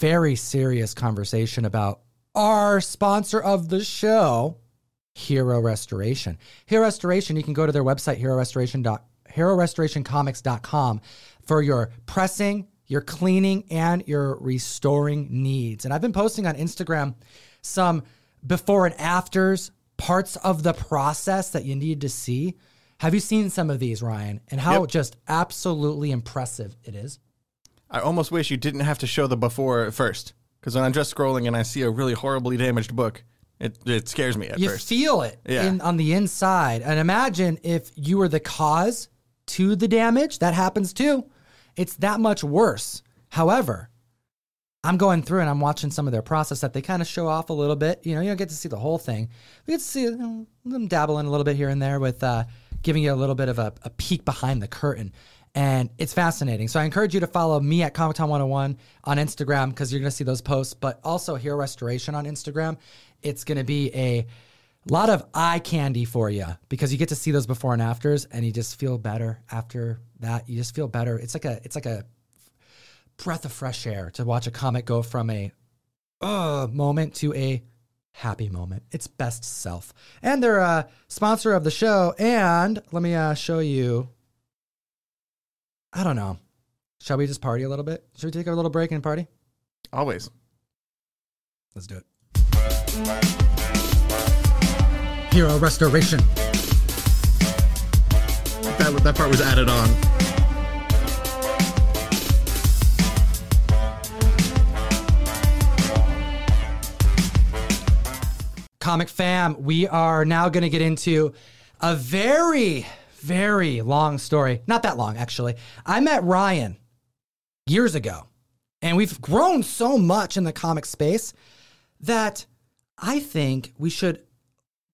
very serious conversation about our sponsor of the show, Hero Restoration. Hero Restoration, you can go to their website, hero restoration dot herorestorationcomics.com for your pressing, your cleaning, and your restoring needs. And I've been posting on Instagram some before and afters parts of the process that you need to see. Have you seen some of these, Ryan? And how Yep. just absolutely impressive it is? I almost wish you didn't have to show the before at first. Because when I'm just scrolling and I see a really horribly damaged book, it, it scares me at you first. feel it Yeah. in, on the inside. And imagine if you were the cause to the damage, that happens too. It's that much worse. However, I'm going through and I'm watching some of their process that they kind of show off a little bit. You know, you don't get to see the whole thing. We get to see you know, them dabbling a little bit here and there with uh, giving you a little bit of a, a peek behind the curtain. And it's fascinating. So I encourage you to follow me at Comic Tom 101 on Instagram because you're going to see those posts, but also Hero Restoration on Instagram. It's going to be a lot of eye candy for you because you get to see those before and afters and you just feel better after that. You just feel better. It's like a, it's like a, breath of fresh air to watch a comic go from a uh moment to a happy moment. Its best self. And they're a sponsor of the show. And let me uh, show you. I don't know. Shall we just party a little bit? Should we take a little break and party? Always. Let's do it. Hero Restoration. That, that part was added on. Comic fam, we are now going to get into a very, very long story. Not that long, actually. I met Ryan years ago, and we've grown so much in the comic space that I think we should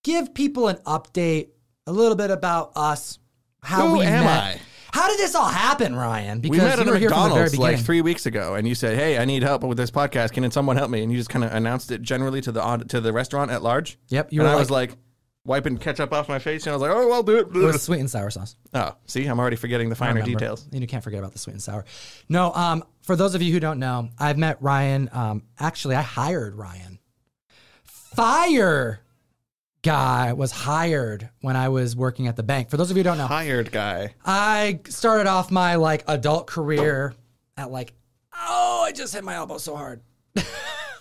give people an update, a little bit about us, how Who we am met. I? How did this all happen, Ryan? Because We met at a were here from the very McDonald's like three weeks ago, and you said, "Hey, I need help with this podcast. Can someone help me?" And you just kind of announced it generally to the to the restaurant at large. Yep, you and I like- was like wiping ketchup off my face, and I was like, "Oh, I'll do it." it was sweet and sour sauce. oh, see, I'm already forgetting the finer details. And you can't forget about the sweet and sour. No, um, for those of you who don't know, I've met Ryan. Um, actually, I hired Ryan. Fire guy was hired when I was working at the bank. For those of you who don't know, Hired guy. I started off my like adult career at like, oh, I just hit my elbow so hard.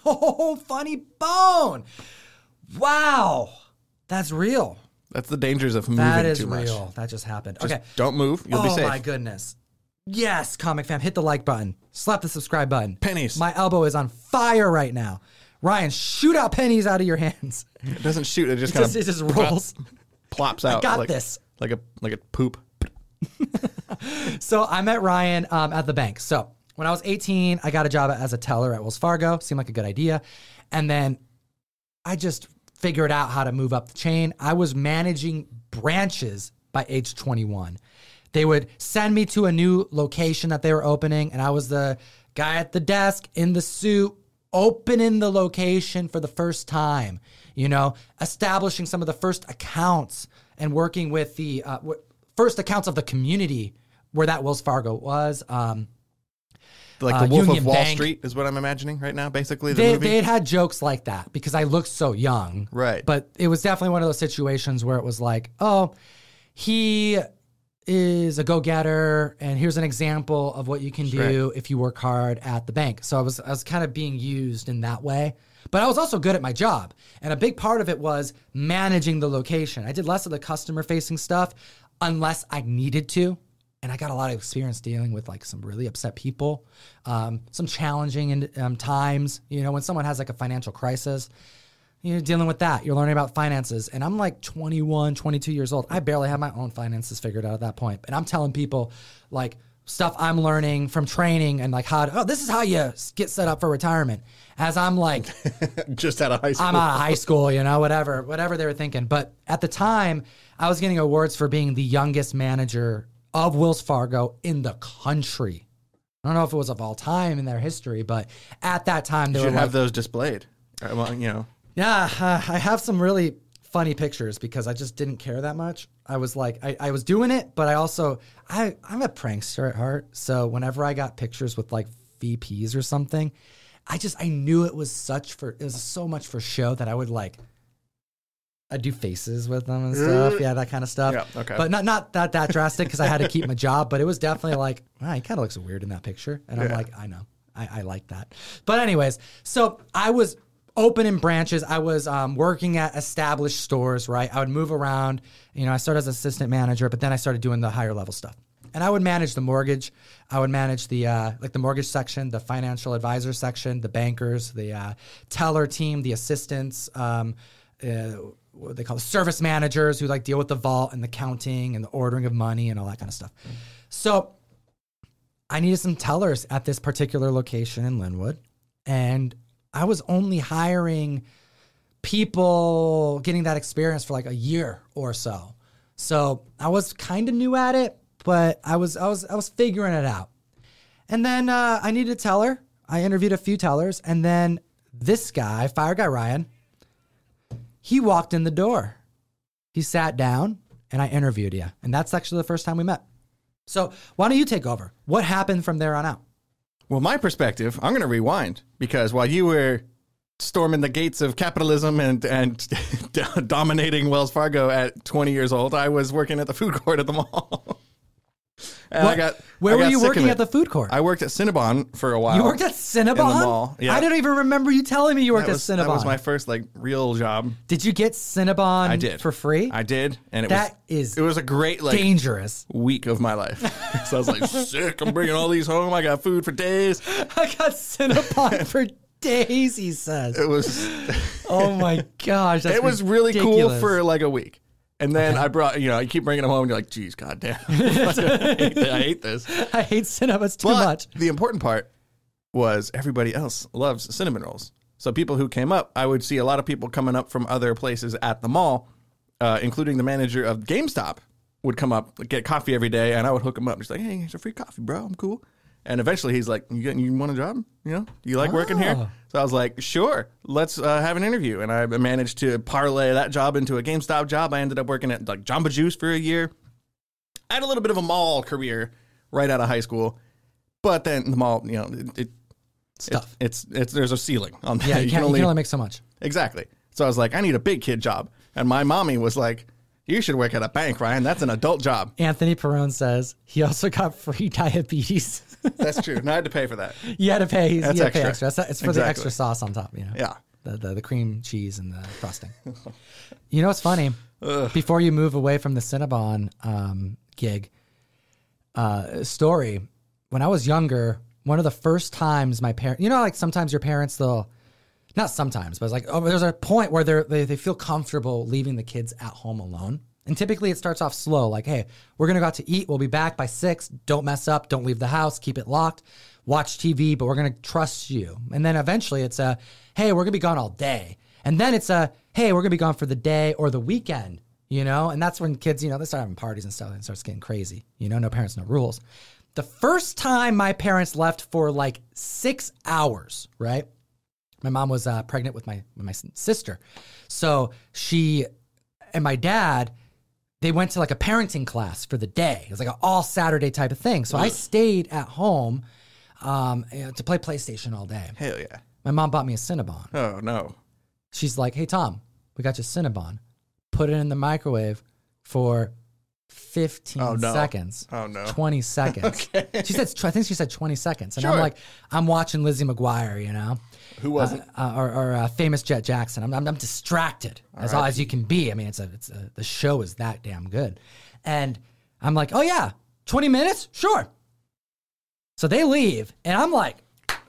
oh, funny bone. Wow, that's real. That's the dangers of moving That is too much. real. That just happened. Just okay. don't move. You'll oh be safe. Oh my goodness. Yes, comic fam, hit the like button. Slap the subscribe button. Pennies. My elbow is on fire right now. Ryan, shoot out pennies out of your hands. It doesn't shoot. It just kind of it just rolls. plops out. I got like, this. Like a like a poop. So I met Ryan um, at the bank. So when I was 18, I got a job as a teller at Wells Fargo. Seemed like a good idea. And then I just figured out how to move up the chain. I was managing branches by age 21. They would send me to a new location that they were opening, and I was the guy at the desk in the suit, opening the location for the first time, you know, establishing some of the first accounts and working with the uh, first accounts of the community where that Wells Fargo was. Um, Like Uh, the Wolf Union of Wall Bank. Street is what I'm imagining right now. Basically, the they, movie. they had had jokes like that because I looked so young. Right. But it was definitely one of those situations where it was like, oh, he is a go-getter and here's an example of what you can do if you work hard at the bank. So I was I was kind of being used in that way. But I was also good at my job. And a big part of it was managing the location. I did less of the customer facing stuff unless I needed to. And I got a lot of experience dealing with like some really upset people, um, some challenging in, um, times. You know, when someone has like a financial crisis, you're dealing with that. You're learning about finances. And I'm like 21, 22 years old. I barely have my own finances figured out at that point. And I'm telling people like stuff I'm learning from training and like how, to, oh, this is how you get set up for retirement. As I'm like, just out of high school. I'm out of high school, you know, whatever, whatever they were thinking. But at the time, I was getting awards for being the youngest manager of Wells Fargo in the country. I don't know if it was of all time in their history, but at that time, they you were should like, have those displayed. Uh, Well, you know, yeah, uh, I have some really funny pictures because I just didn't care that much. I was like, I, I was doing it, but I also, I, I'm a prankster at heart. So whenever I got pictures with like VPs or something, I just I knew it was such for it was so much for show that I would like I'd do faces with them and stuff. Yeah, that kind of stuff. Yeah, okay. But not not that that drastic because I had to keep my job. But it was definitely like, wow, he kind of looks weird in that picture. And I'm Yeah. like, I know, I, I like that. But anyways, so I was opening branches. I was um, working at established stores. Right, I would move around. You know, I started as assistant manager, but then I started doing the higher level stuff. And I would manage the mortgage. I would manage the uh, like the mortgage section, the financial advisor section, the bankers, the uh, teller team, the assistants. Um, uh, what they call it, service managers who like deal with the vault and the counting and the ordering of money and all that kind of stuff. So I needed some tellers at this particular location in Linwood, and I was only hiring people getting that experience for like a year or so. So I was kind of new at it, but I was I was I was figuring it out. And then uh, I needed a teller. I interviewed a few tellers, and then this guy, Fire Guy Ryan, he walked in the door. He sat down, and I interviewed you, and that's actually the first time we met. So why don't you take over? What happened from there on out? Well, my perspective, I'm going to rewind because while you were storming the gates of capitalism and and dominating Wells Fargo at 20 years old, I was working at the food court at the mall. and I got where I were got you working at the food court? I worked at Cinnabon for a while. you worked at Cinnabon. mall, yeah. I don't even remember you telling me you worked that was, at Cinnabon. that was my first like real job. Did you get Cinnabon I did for free? I did, and it That was is it was a great like dangerous. week of my life. so I was like, sick. I'm bringing all these home. I got food for days. I got Cinnabon for days. He says. It was. Oh my gosh, it was really cool for like a week. And then I brought, you know, I keep bringing them home and you're like, geez, goddamn. I, hate this. I hate this. I hate Cinnabons too But much. the important part was everybody else loves cinnamon rolls. So people who came up, I would see a lot of people coming up from other places at the mall, uh, including the manager of GameStop would come up, get coffee every day, and I would hook him up. He's like, hey, it's a free coffee, bro. I'm cool. And eventually he's like, you, get, you want a job? You know, do you like working here? Oh. So I was like, sure, let's uh, have an interview. And I managed to parlay that job into a GameStop job. I ended up working at like Jamba Juice for a year. I had a little bit of a mall career right out of high school, but then the mall, you know, it, it Stuff. it's it's there's a ceiling on that. yeah, you, can't, you can only make so much. exactly. So I was like, I need a big kid job, and my mommy was like, you should work at a bank, Ryan. That's an adult job. Anthony Perone says he also got free diabetes. That's true. And I had to pay for that. you had to pay. you That's had to pay extra. extra. It's, it's for the extra sauce on top. You know. Yeah. The, the the cream cheese and the frosting. you know what's funny? Before you move away from the Cinnabon um, gig uh, story, when I was younger, one of the first times my parents, you know, like sometimes your parents they'll, not sometimes, but it's like oh, there's a point where they, they feel comfortable leaving the kids at home alone. And typically it starts off slow, like, hey, we're gonna go out to eat. We'll be back by six. Don't mess up. Don't leave the house. Keep it locked. Watch TV, but we're gonna trust you. And then eventually it's a, hey, we're gonna be gone all day. And then it's a, hey, we're gonna be gone for the day or the weekend. You know, and that's when kids, you know, they start having parties and stuff, and it starts getting crazy. You know, no parents, no rules. The first time my parents left for like six hours, right? My mom was uh, pregnant with my with my sister, so she and my dad they went to like a parenting class for the day. It was like an all Saturday type of thing. So I stayed at home um, you know, to play PlayStation all day. Hell yeah. My mom bought me a Cinnabon. Oh no. She's like, "Hey Tom, we got you a Cinnabon. Put it in the microwave for 15 Oh, no. seconds. Oh, no. 20 seconds." okay. She said I think she said 20 seconds. And I'm like, I'm watching Lizzie McGuire, you know Who wasn't? uh, or, or uh, famous Jett Jackson. I'm, I'm, I'm distracted as all as you can be. I mean, it's a, it's a, the show is that damn good, and I'm like, oh yeah, 20 minutes, sure. So they leave, and I'm like,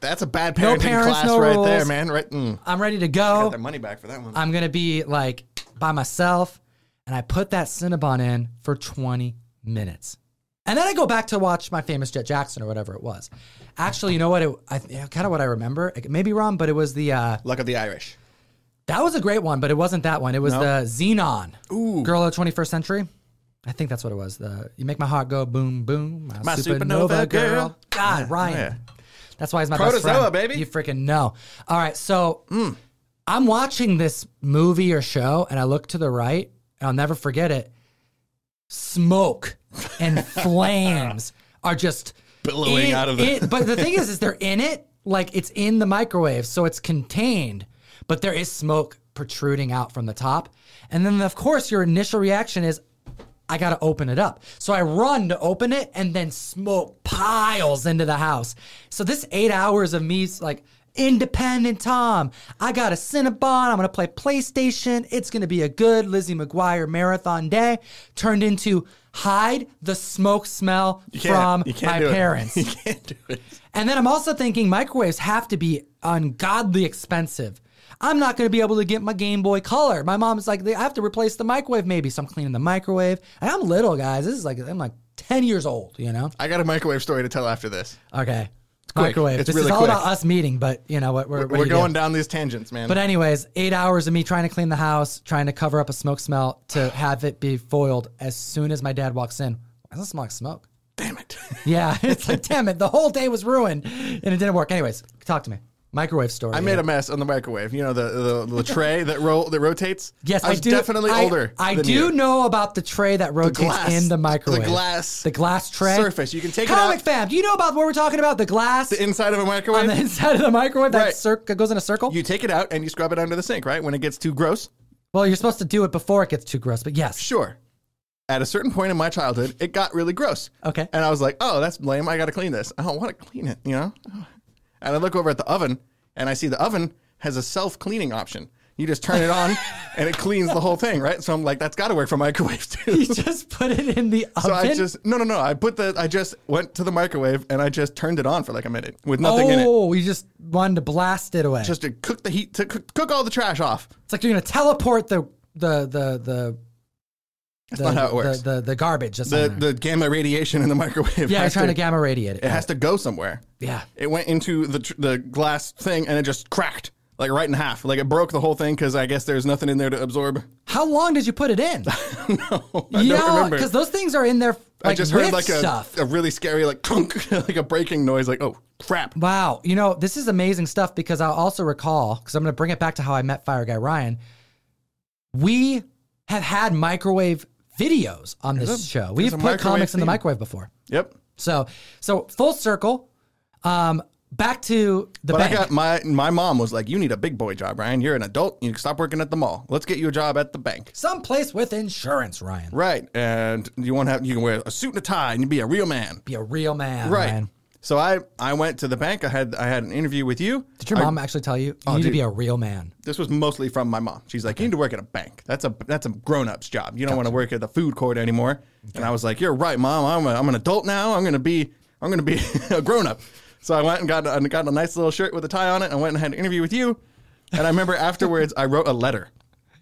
That's a bad no parenting parents, class no right there, man. Right. Mm. I'm ready to Got go. their money back for that one. I'm gonna be like by myself, and I put that Cinnabon in for 20 minutes, and then I go back to watch my famous Jett Jackson or whatever it was. Actually, you know what? It, I, kind of what I remember. It may be wrong, but it was the. Uh, Luck of the Irish. That was a great one, but it wasn't that one. It was No? the Zenon. Ooh. Girl of the 21st Century. I think that's what it was. The You Make My Heart Go Boom Boom. My, My supernova, supernova girl. girl. God, Ryan. yeah. That's why he's my best friend. baby. You freaking know. All right, so I'm watching this movie or show, and I look to the right, and I'll never forget it. Smoke and flames are just Billowing in out of the- it- but the thing is, is they're in it like it's in the microwave, so it's contained, but there is smoke protruding out from the top. And then, of course, your initial reaction is, I gotta open it up. So I run to open it, and then smoke piles into the house. So this eight hours of me, like, independent Tom. I got a Cinnabon. I'm gonna play PlayStation. It's gonna be a good Lizzie McGuire marathon day. Turned into hide the smoke smell You from you can't my do it. parents. You can't do it. And then I'm also thinking microwaves have to be ungodly expensive. I'm not going to be able to get my Game Boy Color. My mom's like, I have to replace the microwave maybe. So I'm cleaning the microwave. And I'm little, guys. This is like, I'm like 10 years old, you know? I got a microwave story to tell after this. Okay. Quick. Microwave. It's this really is all quick. about us meeting, but you know what? We're, what do We're you do? going down these tangents, man. But anyways, eight hours of me trying to clean the house, trying to cover up a smoke smell to have it be foiled as soon as my dad walks in. Why does it smell like smoke? Damn it. Yeah, it's like, damn it, the whole day was ruined and it didn't work. Anyways, talk to me. Microwave story. I made a mess on the microwave. You know the the, the tray that roll that rotates. Yes, I I, do. definitely I- older. I do you. know about the tray that rotates glass- in the microwave. the glass the glass tray surface. You can take it Comic out- fam. Do you know about what we're talking about? The glass The inside of a on microwave. the inside of the microwave that Right. cir- goes in a circle. you take it out and you scrub it under the sink, right? When it gets too gross. well, you're supposed to do it before it gets too gross, but yes. Sure. At a certain point in my childhood, it got really gross. Okay. And I was like, oh, that's lame. I got to clean this. I don't want to clean it, you know? And I look over at the oven and I see the oven has a self cleaning option. You just turn it on and it cleans the whole thing, right? So I'm like, that's got to work for microwaves too. You just put it in the oven. So I just no no no. I put the I just went to the microwave and I just turned it on for like a minute with nothing in it, oh, you just wanted to blast it away. just to cook the heat to cook, cook all the trash off. it's like you're gonna teleport the the the the. That's the, not how it works. The, the, the garbage. That's The the gamma radiation in the microwave. yeah, you're trying to, gamma radiate it. It has to go somewhere. yeah. It went into the tr- the glass thing and it just cracked like right in half. Like it broke the whole thing because I guess there's nothing in there to absorb. How long did you put it in? no, I yeah, don't remember. because those things are in there. Like, I just heard like a, a really scary like clunk, like a breaking noise. Like oh crap. Wow, you know this is amazing stuff because I also recall because I'm going to bring it back to how I met Fire Guy Ryan. We have had microwave videos on this a- show. We've put comics in the microwave before. Yep. So, so full circle. Um, back to the But bank. I got my my mom was like, "You need a big boy job, Ryan. You're an adult. You can stop working at the mall. Let's get you a job at the bank." Someplace with insurance, Ryan. Right, and you want to have you can wear a suit and a tie and you be a real man. Be a real man, Right. Ryan. So I I went to the bank. I had I had an interview with you. Did your I- mom actually tell you you oh, need to be a real man? this was mostly from my mom. She's like, "You need to work at a bank. That's a that's a grown up's job. You don't want to work at the food court anymore." And I was like, "You're right, mom. I'm a, I'm an adult now. I'm gonna be I'm gonna be a grown up." So I went and got a, got a nice little shirt with a tie on it. and I went and had an interview with you. And I remember afterwards, I wrote a letter.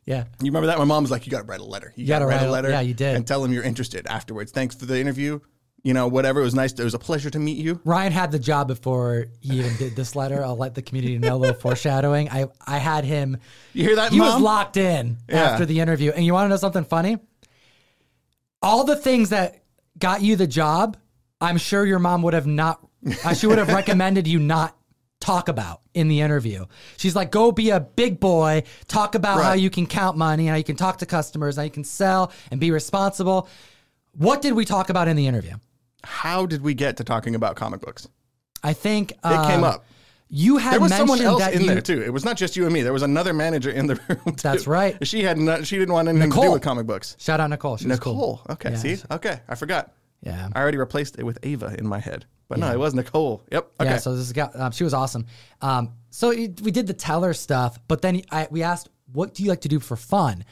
Yeah. You remember that? My mom was like, "You got to write a letter. You, got gotta write write a a- letter. yeah, you did. and tell them you're interested afterwards. Thanks for the interview. You know, whatever. It was nice. It was a pleasure to meet you. Ryan had the job before he even did this letter. I'll let the community know a little foreshadowing. I, I had him. You hear that, He was locked in Yeah. after the interview. And you want to know something funny? All the things that got you the job, I'm sure your mom would have not, uh, she would have recommended you not talk about in the interview. She's like, go be a big boy, talk about how you can count money, how you can talk to customers, how you can sell and be responsible. What did we talk about in the interview? How did we get to talking about comic books? I think It came um, up. You had There was someone else in you, there too. It was not just you and me. There was another manager in the room. Too. That's right. She had not, she didn't want anything to do with comic books. Shout out Nicole. She Nicole. cool. Okay. Yeah. See. Okay. I forgot. Yeah. I already replaced it with Ava in my head, but no, it was Nicole. Yep. Okay. Yeah, so this guy, um, she was awesome. Um, so it- we did the teller stuff, but then I, we asked, "What do you like to do for fun?"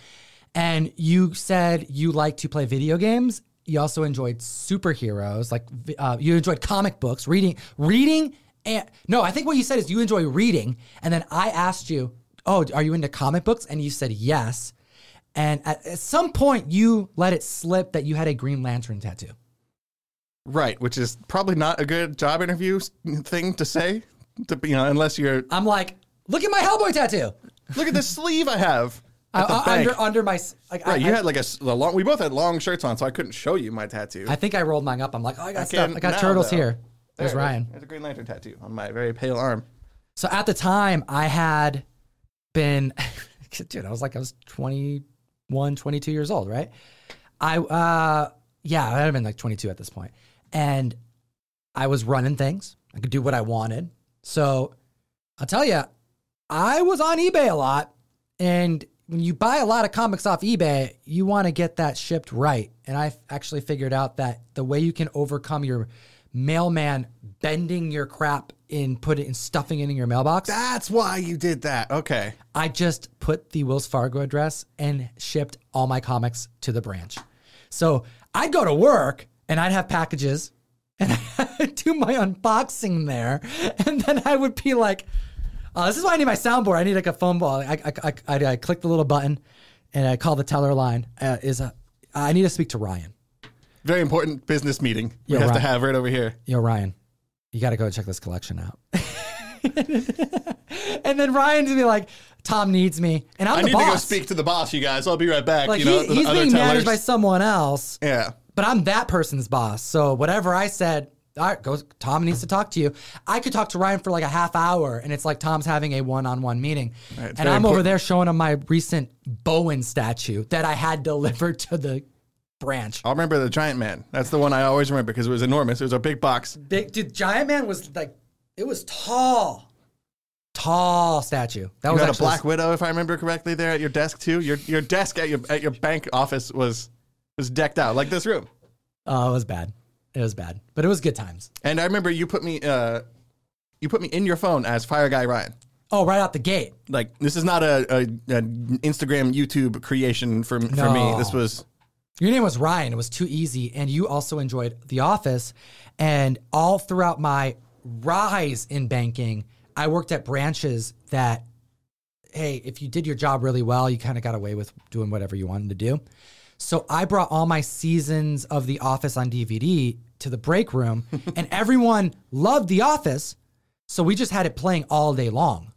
And you said you like to play video games. You also enjoyed superheroes, like uh, you enjoyed comic books, reading, reading. And no, I think what you said is you enjoy reading. And then I asked you, "Oh, are you into comic books?" And you said yes. And at, at some point, you let it slip that you had a Green Lantern tattoo. right, which is probably not a good job interview thing to say. To you know, unless you're I'm like, "Look at my Hellboy tattoo." look at the sleeve I have bank. under under my like I, right, you I, had like a long. We both had long shirts on, so I couldn't show you my tattoo. I think I rolled mine up. I'm like, oh, I got stuff. I got now, turtles though. here. There's There. Ryan. There's a Green Lantern tattoo on my very pale arm. So at the time, I had been, dude, I was like, I was 21, 22 years old, right? I, uh, yeah, I had been like 22 at this. And I was running things. I could do what I wanted. So I'll tell you, I was on eBay a lot. And when you buy a lot of comics off eBay, you want to get that shipped right. And I actually figured out that the way you can overcome your mailman bending your crap in put it in stuffing it in your mailbox. That's why you did that. Okay. I just put the Wells Fargo address and shipped all my comics to the branch. So I'd go to work and I'd have packages and I'd do my unboxing there. And then I would be like, uh, this is why I need my soundboard. I need like a phone ball. I, I, I, I, I click the little button and I call the teller line. Uh, is a, I need to speak to Ryan. Very important business meeting we Yeah, have to have right over here. Yo, Ryan, you got to go check this collection out. and then Ryan's gonna be like, Tom needs me. And I'm I the need boss. to go speak to the boss, you guys. I'll be right back. Like you know, he, he's being managed by someone else, Yeah. but I'm that person's boss. So whatever I said, all right, go. Tom needs to talk to you. I could talk to Ryan for like a half hour, and it's like Tom's having a one-on-one meeting, Right, and I'm over there showing him my recent Bowen statue that I had delivered to the branch. I'll remember the giant man. That's the one I always remember because it was enormous. It was a big box. Big dude, Giant Man was like, it was tall, tall statue. That You was had a black widow, if I remember correctly, there at your desk too. Your your desk at your at your bank office was was decked out like this room. Oh, it was bad. It was bad, but it was good times. And I remember you put me uh you put me in your phone as Fire Guy Ryan. Oh, right out the gate. Like this is not a, a, a Instagram YouTube creation for for me. This was Your name was Ryan. It was too easy. And you also enjoyed The Office. And all throughout my rise in banking, I worked at branches that, hey, if you did your job really well, you kind of got away with doing whatever you wanted to do. So I brought all my seasons of The Office on DVD to the break room, and everyone loved The Office. So we just had it playing all day long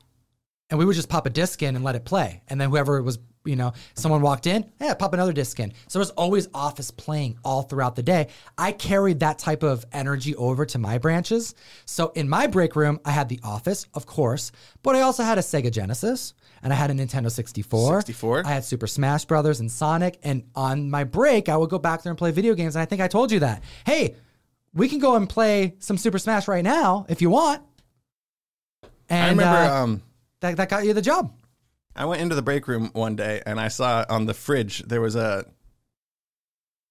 and we would just pop a disc in and let it play. And then whoever was, you know, someone walked in, yeah, pop another disc in. So there's always Office playing all throughout the day. I carried that type of energy over to my branches. So in my break room, I had the Office, of course, but I also had a Sega Genesis and I had a Nintendo 64. 64? I had Super Smash Brothers and Sonic. And on my break, I would go back there and play video games. And I think I told you that. Hey, we can go and play some Super Smash right now if you want. And I remember uh, um that, that got you the job. I went into the break room one day and I saw on the fridge there was a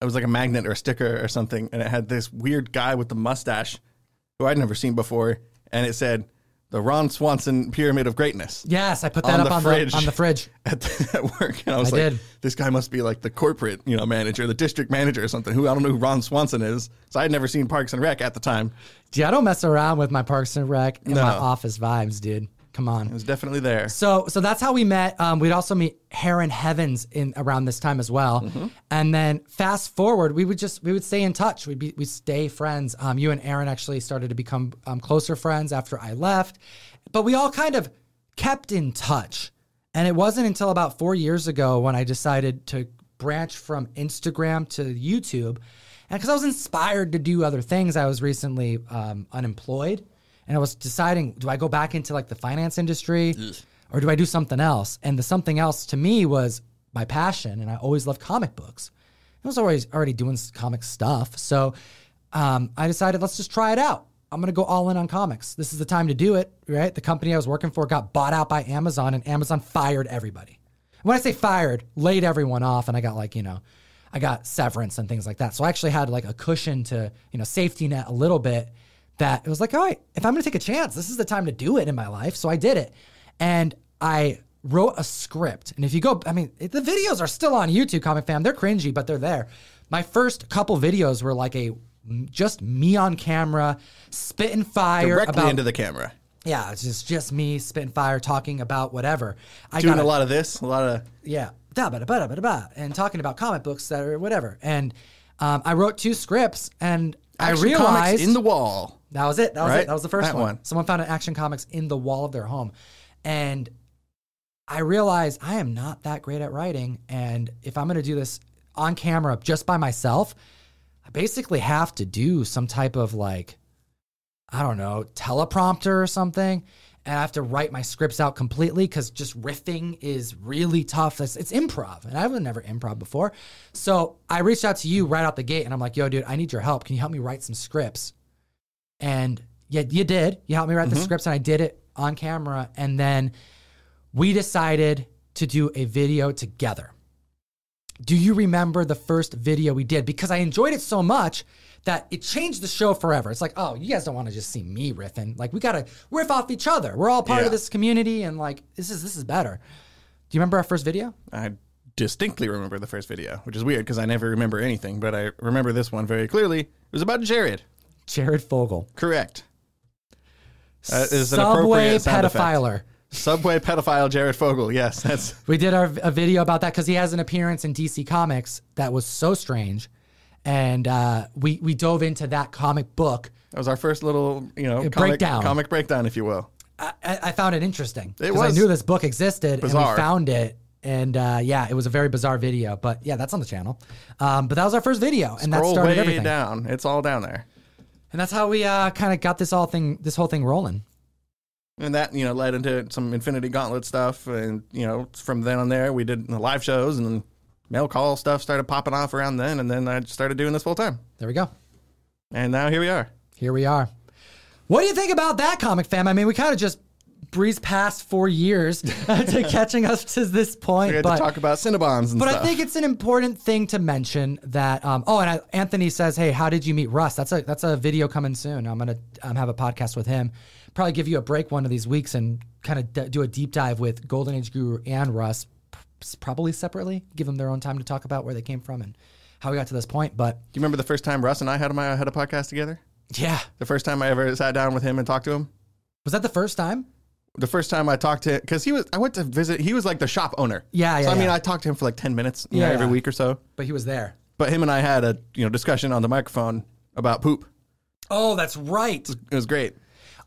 it was like a magnet or a sticker or something and it had this weird guy with the mustache who I'd never seen before and it said the Ron Swanson Pyramid of Greatness Yes, I put that On up the on fridge. the on the fridge. at, the, at work and I was I like did. this guy must be like the corporate you know manager the district manager or something who I don't know who Ron Swanson is so I had never seen Parks and Rec at the time Dude, I don't mess around with my Parks and Rec and my office vibes, dude. Come on. it was definitely there So so that's how we met. Um, we'd also meet Aaron Heavens in around this time as well. Mm-hmm. And then fast forward, we would just we would stay in touch. We'd be we stay friends. Um, you and Aaron actually started to become um, closer friends after I left, but we all kind of kept in touch. And it wasn't until about four years ago when I decided to branch from Instagram to YouTube. And because I was inspired to do other things, I was recently um, unemployed. And I was deciding, do I go back into like the finance industry or do I do something else? And the something else to me was my passion. And I always loved comic books. I was always already doing comic stuff. So um, I decided, let's just try it out. I'm going to go all in on comics. This is the time to do it, right? The company I was working for got bought out by Amazon, and Amazon fired everybody. When I say fired, laid everyone off, and I got like, you know, I got severance and things like that. So I actually had like a cushion to, you know, safety net a little bit that it was like, all right, if I'm going to take a chance, this is the time to do it in my life. So I did it. And I wrote a script. And if you go, I mean, the videos are still on YouTube, Comic Fam. They're cringy, but they're there. My first couple videos were like a just me on camera, spitting fire directly about into the camera yeah, it's just just me spitting fire, talking about whatever. I doing got a lot of this a lot of yeah, da ba da ba da ba da ba, and talking about comic books that are whatever. And um, I wrote two scripts, and I realized in the wall that was it. That was Right? it. That was the first one. one. Someone found an Action Comics in the wall of their home, and I realized I am not that great at writing, and if I'm going to do this on camera just by myself, I basically have to do some type of like, I don't know, teleprompter or something. And I have to write my scripts out completely because just riffing is really tough. It's, it's improv, and I've never improv before. So I reached out to you right out the gate, and I'm like, "Yo, dude, I need your help. Can you help me write some scripts?" And Yeah, you did. You helped me write the mm-hmm. scripts, and I did it on camera. And then we decided to do a video together. Do you remember the first video we did? Because I enjoyed it so much that it changed the show forever. It's like, oh, you guys don't want to just see me riffing. Like we gotta riff off each other. We're all part Yeah. of this community, and like this is this is better. Do you remember our first video? I distinctly remember the first video, which is weird because I never remember anything, but I remember this one very clearly. It was about Jared. Jared Fogle, Correct. That is an Subway appropriate sound effect. pedophiler. Subway pedophile Jared Fogle. Yes, that's We did our a video about that because he has an appearance in DC Comics that was so strange, and uh, we we dove into that comic book. that was our first little you know comic, breakdown. comic breakdown, if you will. I, I I found it interesting It because I knew this book existed and bizarre. we found it. And uh, yeah, it was a very bizarre video, but yeah, that's on the channel. Um, but that was our first video, and that Scroll started way everything. down. It's all down there. And that's how we uh, kind of got this all thing, this whole thing rolling. And that, you know, led into some Infinity Gauntlet stuff. And, you know, from then on there, we did the live shows and mail call stuff started popping off around then. And then I started doing this full time. There we go. And now here we are. Here we are. What do you think about that comic fam? I mean, we kind of just breezed past four years to catching us to this point. We had but to talk about Cinnabons and but stuff. I think it's an important thing to mention that. Um, oh, and I, Anthony says, "Hey, how did you meet Russ?" That's a that's a video coming soon. I'm gonna um, have a podcast with him. Probably give you a break one of these weeks and kind of d- do a deep dive with Golden Age Guru and Russ, probably separately. Give them their own time to talk about where they came from and how we got to this point. But Do you remember the first time Russ and I had, my, had a podcast together? yeah, The first time I ever sat down with him and talked to him? was that the first time? The first time I talked to him, because he was, I went to visit, he was like the shop owner. Yeah, yeah, So, I mean, yeah. I talked to him for like 10 minutes you Yeah, know, every yeah. week or so. But he was there. But him and I had a, you know, discussion on the microphone about poop. Oh, that's right. It was great.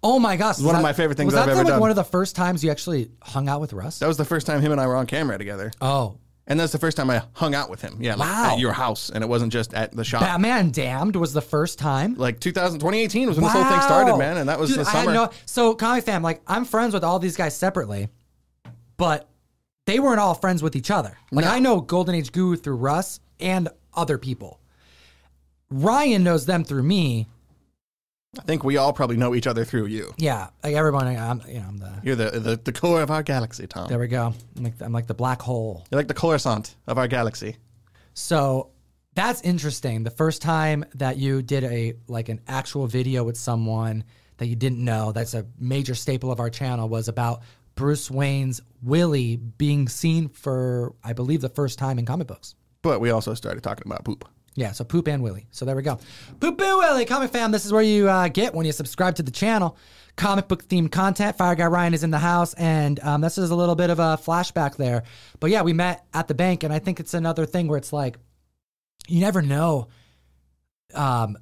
Oh my gosh, one of my favorite things was I've that ever like done. One of the first times you actually hung out with Russ. That was the first time him and I were on camera together. Oh, And that's the first time I hung out with him. Yeah, like Wow. at your house. And it wasn't just at the shop. Batman Damned was the first time. Like 2000, 2018 was when this whole thing started, man. And that was Dude, the I had summer. no- so, Comic Fam, like, I'm friends with all these guys separately, but they weren't all friends with each other. Like, No. I know Golden Age Guru through Russ and other people. Ryan knows them through me. I think we all probably know each other through you. Yeah, like everyone. I'm, you know, I'm the. You're the, the, the core of our galaxy, Tom. There we go. I'm like, I'm like the black hole. You're like the croissant of our galaxy. So that's interesting. The first time that you did a like an actual video with someone that you didn't know, that's a major staple of our channel, was about Bruce Wayne's Willie being seen for, I believe, the first time in comic books. But we also started talking about poop. Yeah, so Poop and Willie. So there we go. Poop and Willie, Comic Fam. This is where you uh, get when you subscribe to the channel. Comic book themed content. Fire Guy Ryan is in the house, and um, this is a little bit of a flashback there. But yeah, we met at the bank, and I think it's another thing where it's like, you never know um,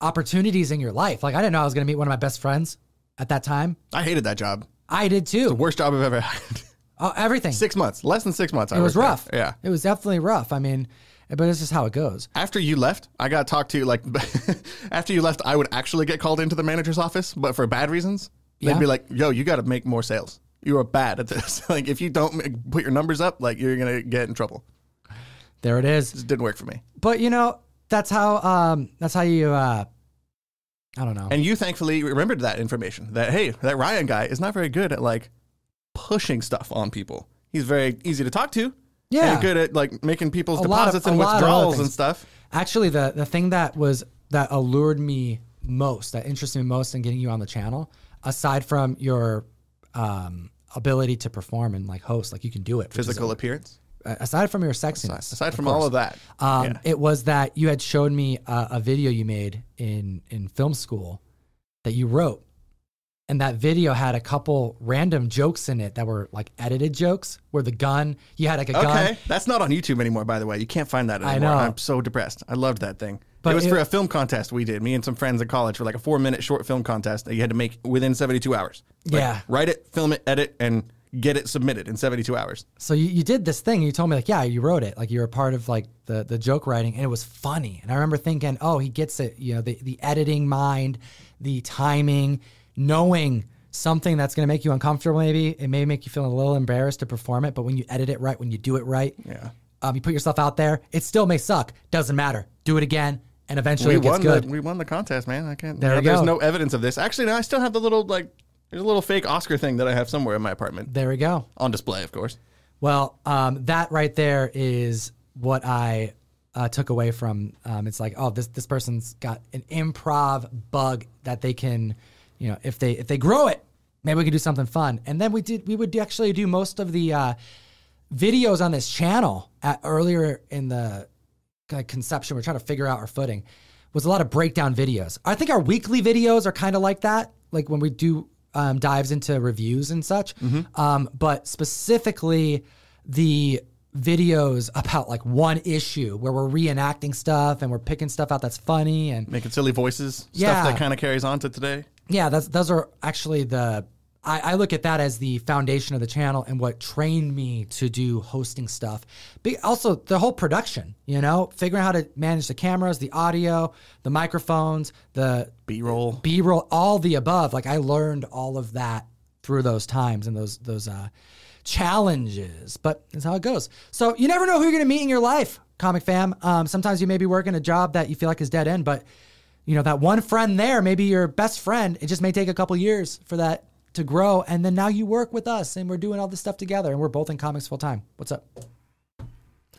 opportunities in your life. Like, I didn't know I was going to meet one of my best friends at that time. I hated that job. I did too. The worst job I've ever had. Oh, everything. six months. Less than six months. I it was worked there. rough. Yeah. It was definitely rough. I mean, but it's just how it goes. After you left, I got talked to like after you left, I would actually get called into the manager's office, but for bad reasons. They'd Yeah. be like, "Yo, you got to make more sales. You are bad at this. like, if you don't put your numbers up, like you're gonna get in trouble." There it is. It didn't work for me. But you know, that's how um that's how you uh I don't know. And you thankfully remembered that information. That hey, that Ryan guy is not very good at like pushing stuff on people. He's very easy to talk to. Yeah. and good at like making people's A of- deposits and of other withdrawals and stuff. Actually the the thing that was that allured me most, that interested me most in getting you on the channel, aside from your um ability to perform and like host, like you can do it. Physical appearance. aside from your sexiness. Aside from all of that, Um, yeah. It was that you had showed me a, a video you made in in film school that you wrote, and that video had a couple random jokes in it that were like edited jokes, where the gun you had like a gun. Okay, that's not on YouTube anymore. By the way, you can't find that anymore. know. I'm so depressed. I loved that thing. But it was it- for a film contest we did. Me and some friends in college for like a four minute short film contest that you had to make within 72 hours. Like, Yeah. write it, film it, edit, and get it submitted in 72 hours. So you, you did this thing. And you told me like, yeah, you wrote it. Like you were part of like the the joke writing, and it was funny. And I remember thinking, oh, he gets it. You know, the the editing mind, the timing, knowing something that's going to make you uncomfortable. Maybe it may make you feel a little embarrassed to perform it, but when you edit it right, when you do it right, Yeah. um, you put yourself out there. It still may suck. Doesn't matter. Do it again. and eventually we it gets won good. the we won the contest, man. I can't. There we There's go. no evidence of this. Actually, no. I still have the little like. There's a little fake Oscar thing that I have somewhere in my apartment there we go. on display, of course. Well, um, that right there is what I uh, took away from. Um, it's like, oh, this this person's got an improv bug that they can, you know, if they if they grow it, maybe we could do something fun. And then we did we would actually do most of the uh, videos on this channel at earlier in the like, conception. We're trying to figure out our footing. Was a lot of breakdown videos. I think our weekly videos are kind of like that, like when we do um, dives into reviews and such. Um, but specifically, the videos about like one issue where we're reenacting stuff and we're picking stuff out that's funny and Making silly voices, Yeah. stuff that kind of carries on to today. Yeah, that's those are actually the I, I look at that as the foundation of the channel and what trained me to do hosting stuff. But also the whole production, you know, figuring out how to manage the cameras, the audio, the microphones, the B-roll. B roll, all the above. Like I learned all of that through those times and those those uh, challenges. But that's how it goes. So you never know who you're gonna meet in your life, comic fam. Um, sometimes you may be working a job that you feel like is dead end, but you know that one friend there, maybe your best friend. It just may take a couple years for that to grow, and then now you work with us, and we're doing all this stuff together, and we're both in comics full time. What's up?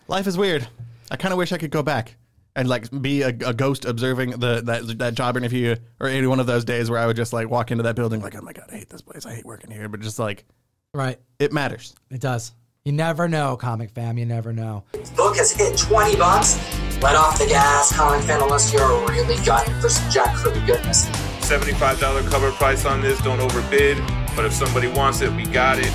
Life is weird. I kind of wish I could go back and like be a, a ghost observing the that that job interview or any one of those days where I would just like walk into that building like, oh my god, I hate this place. I hate working here. But just like Right. it matters. It does. You never know, comic fam. You never know. book has hit 20 bucks. Let off the gas, comic fan, unless you're really gunning for some Jack Kirby goodness. $75 cover price on this. Don't overbid. But if somebody wants it, we got it.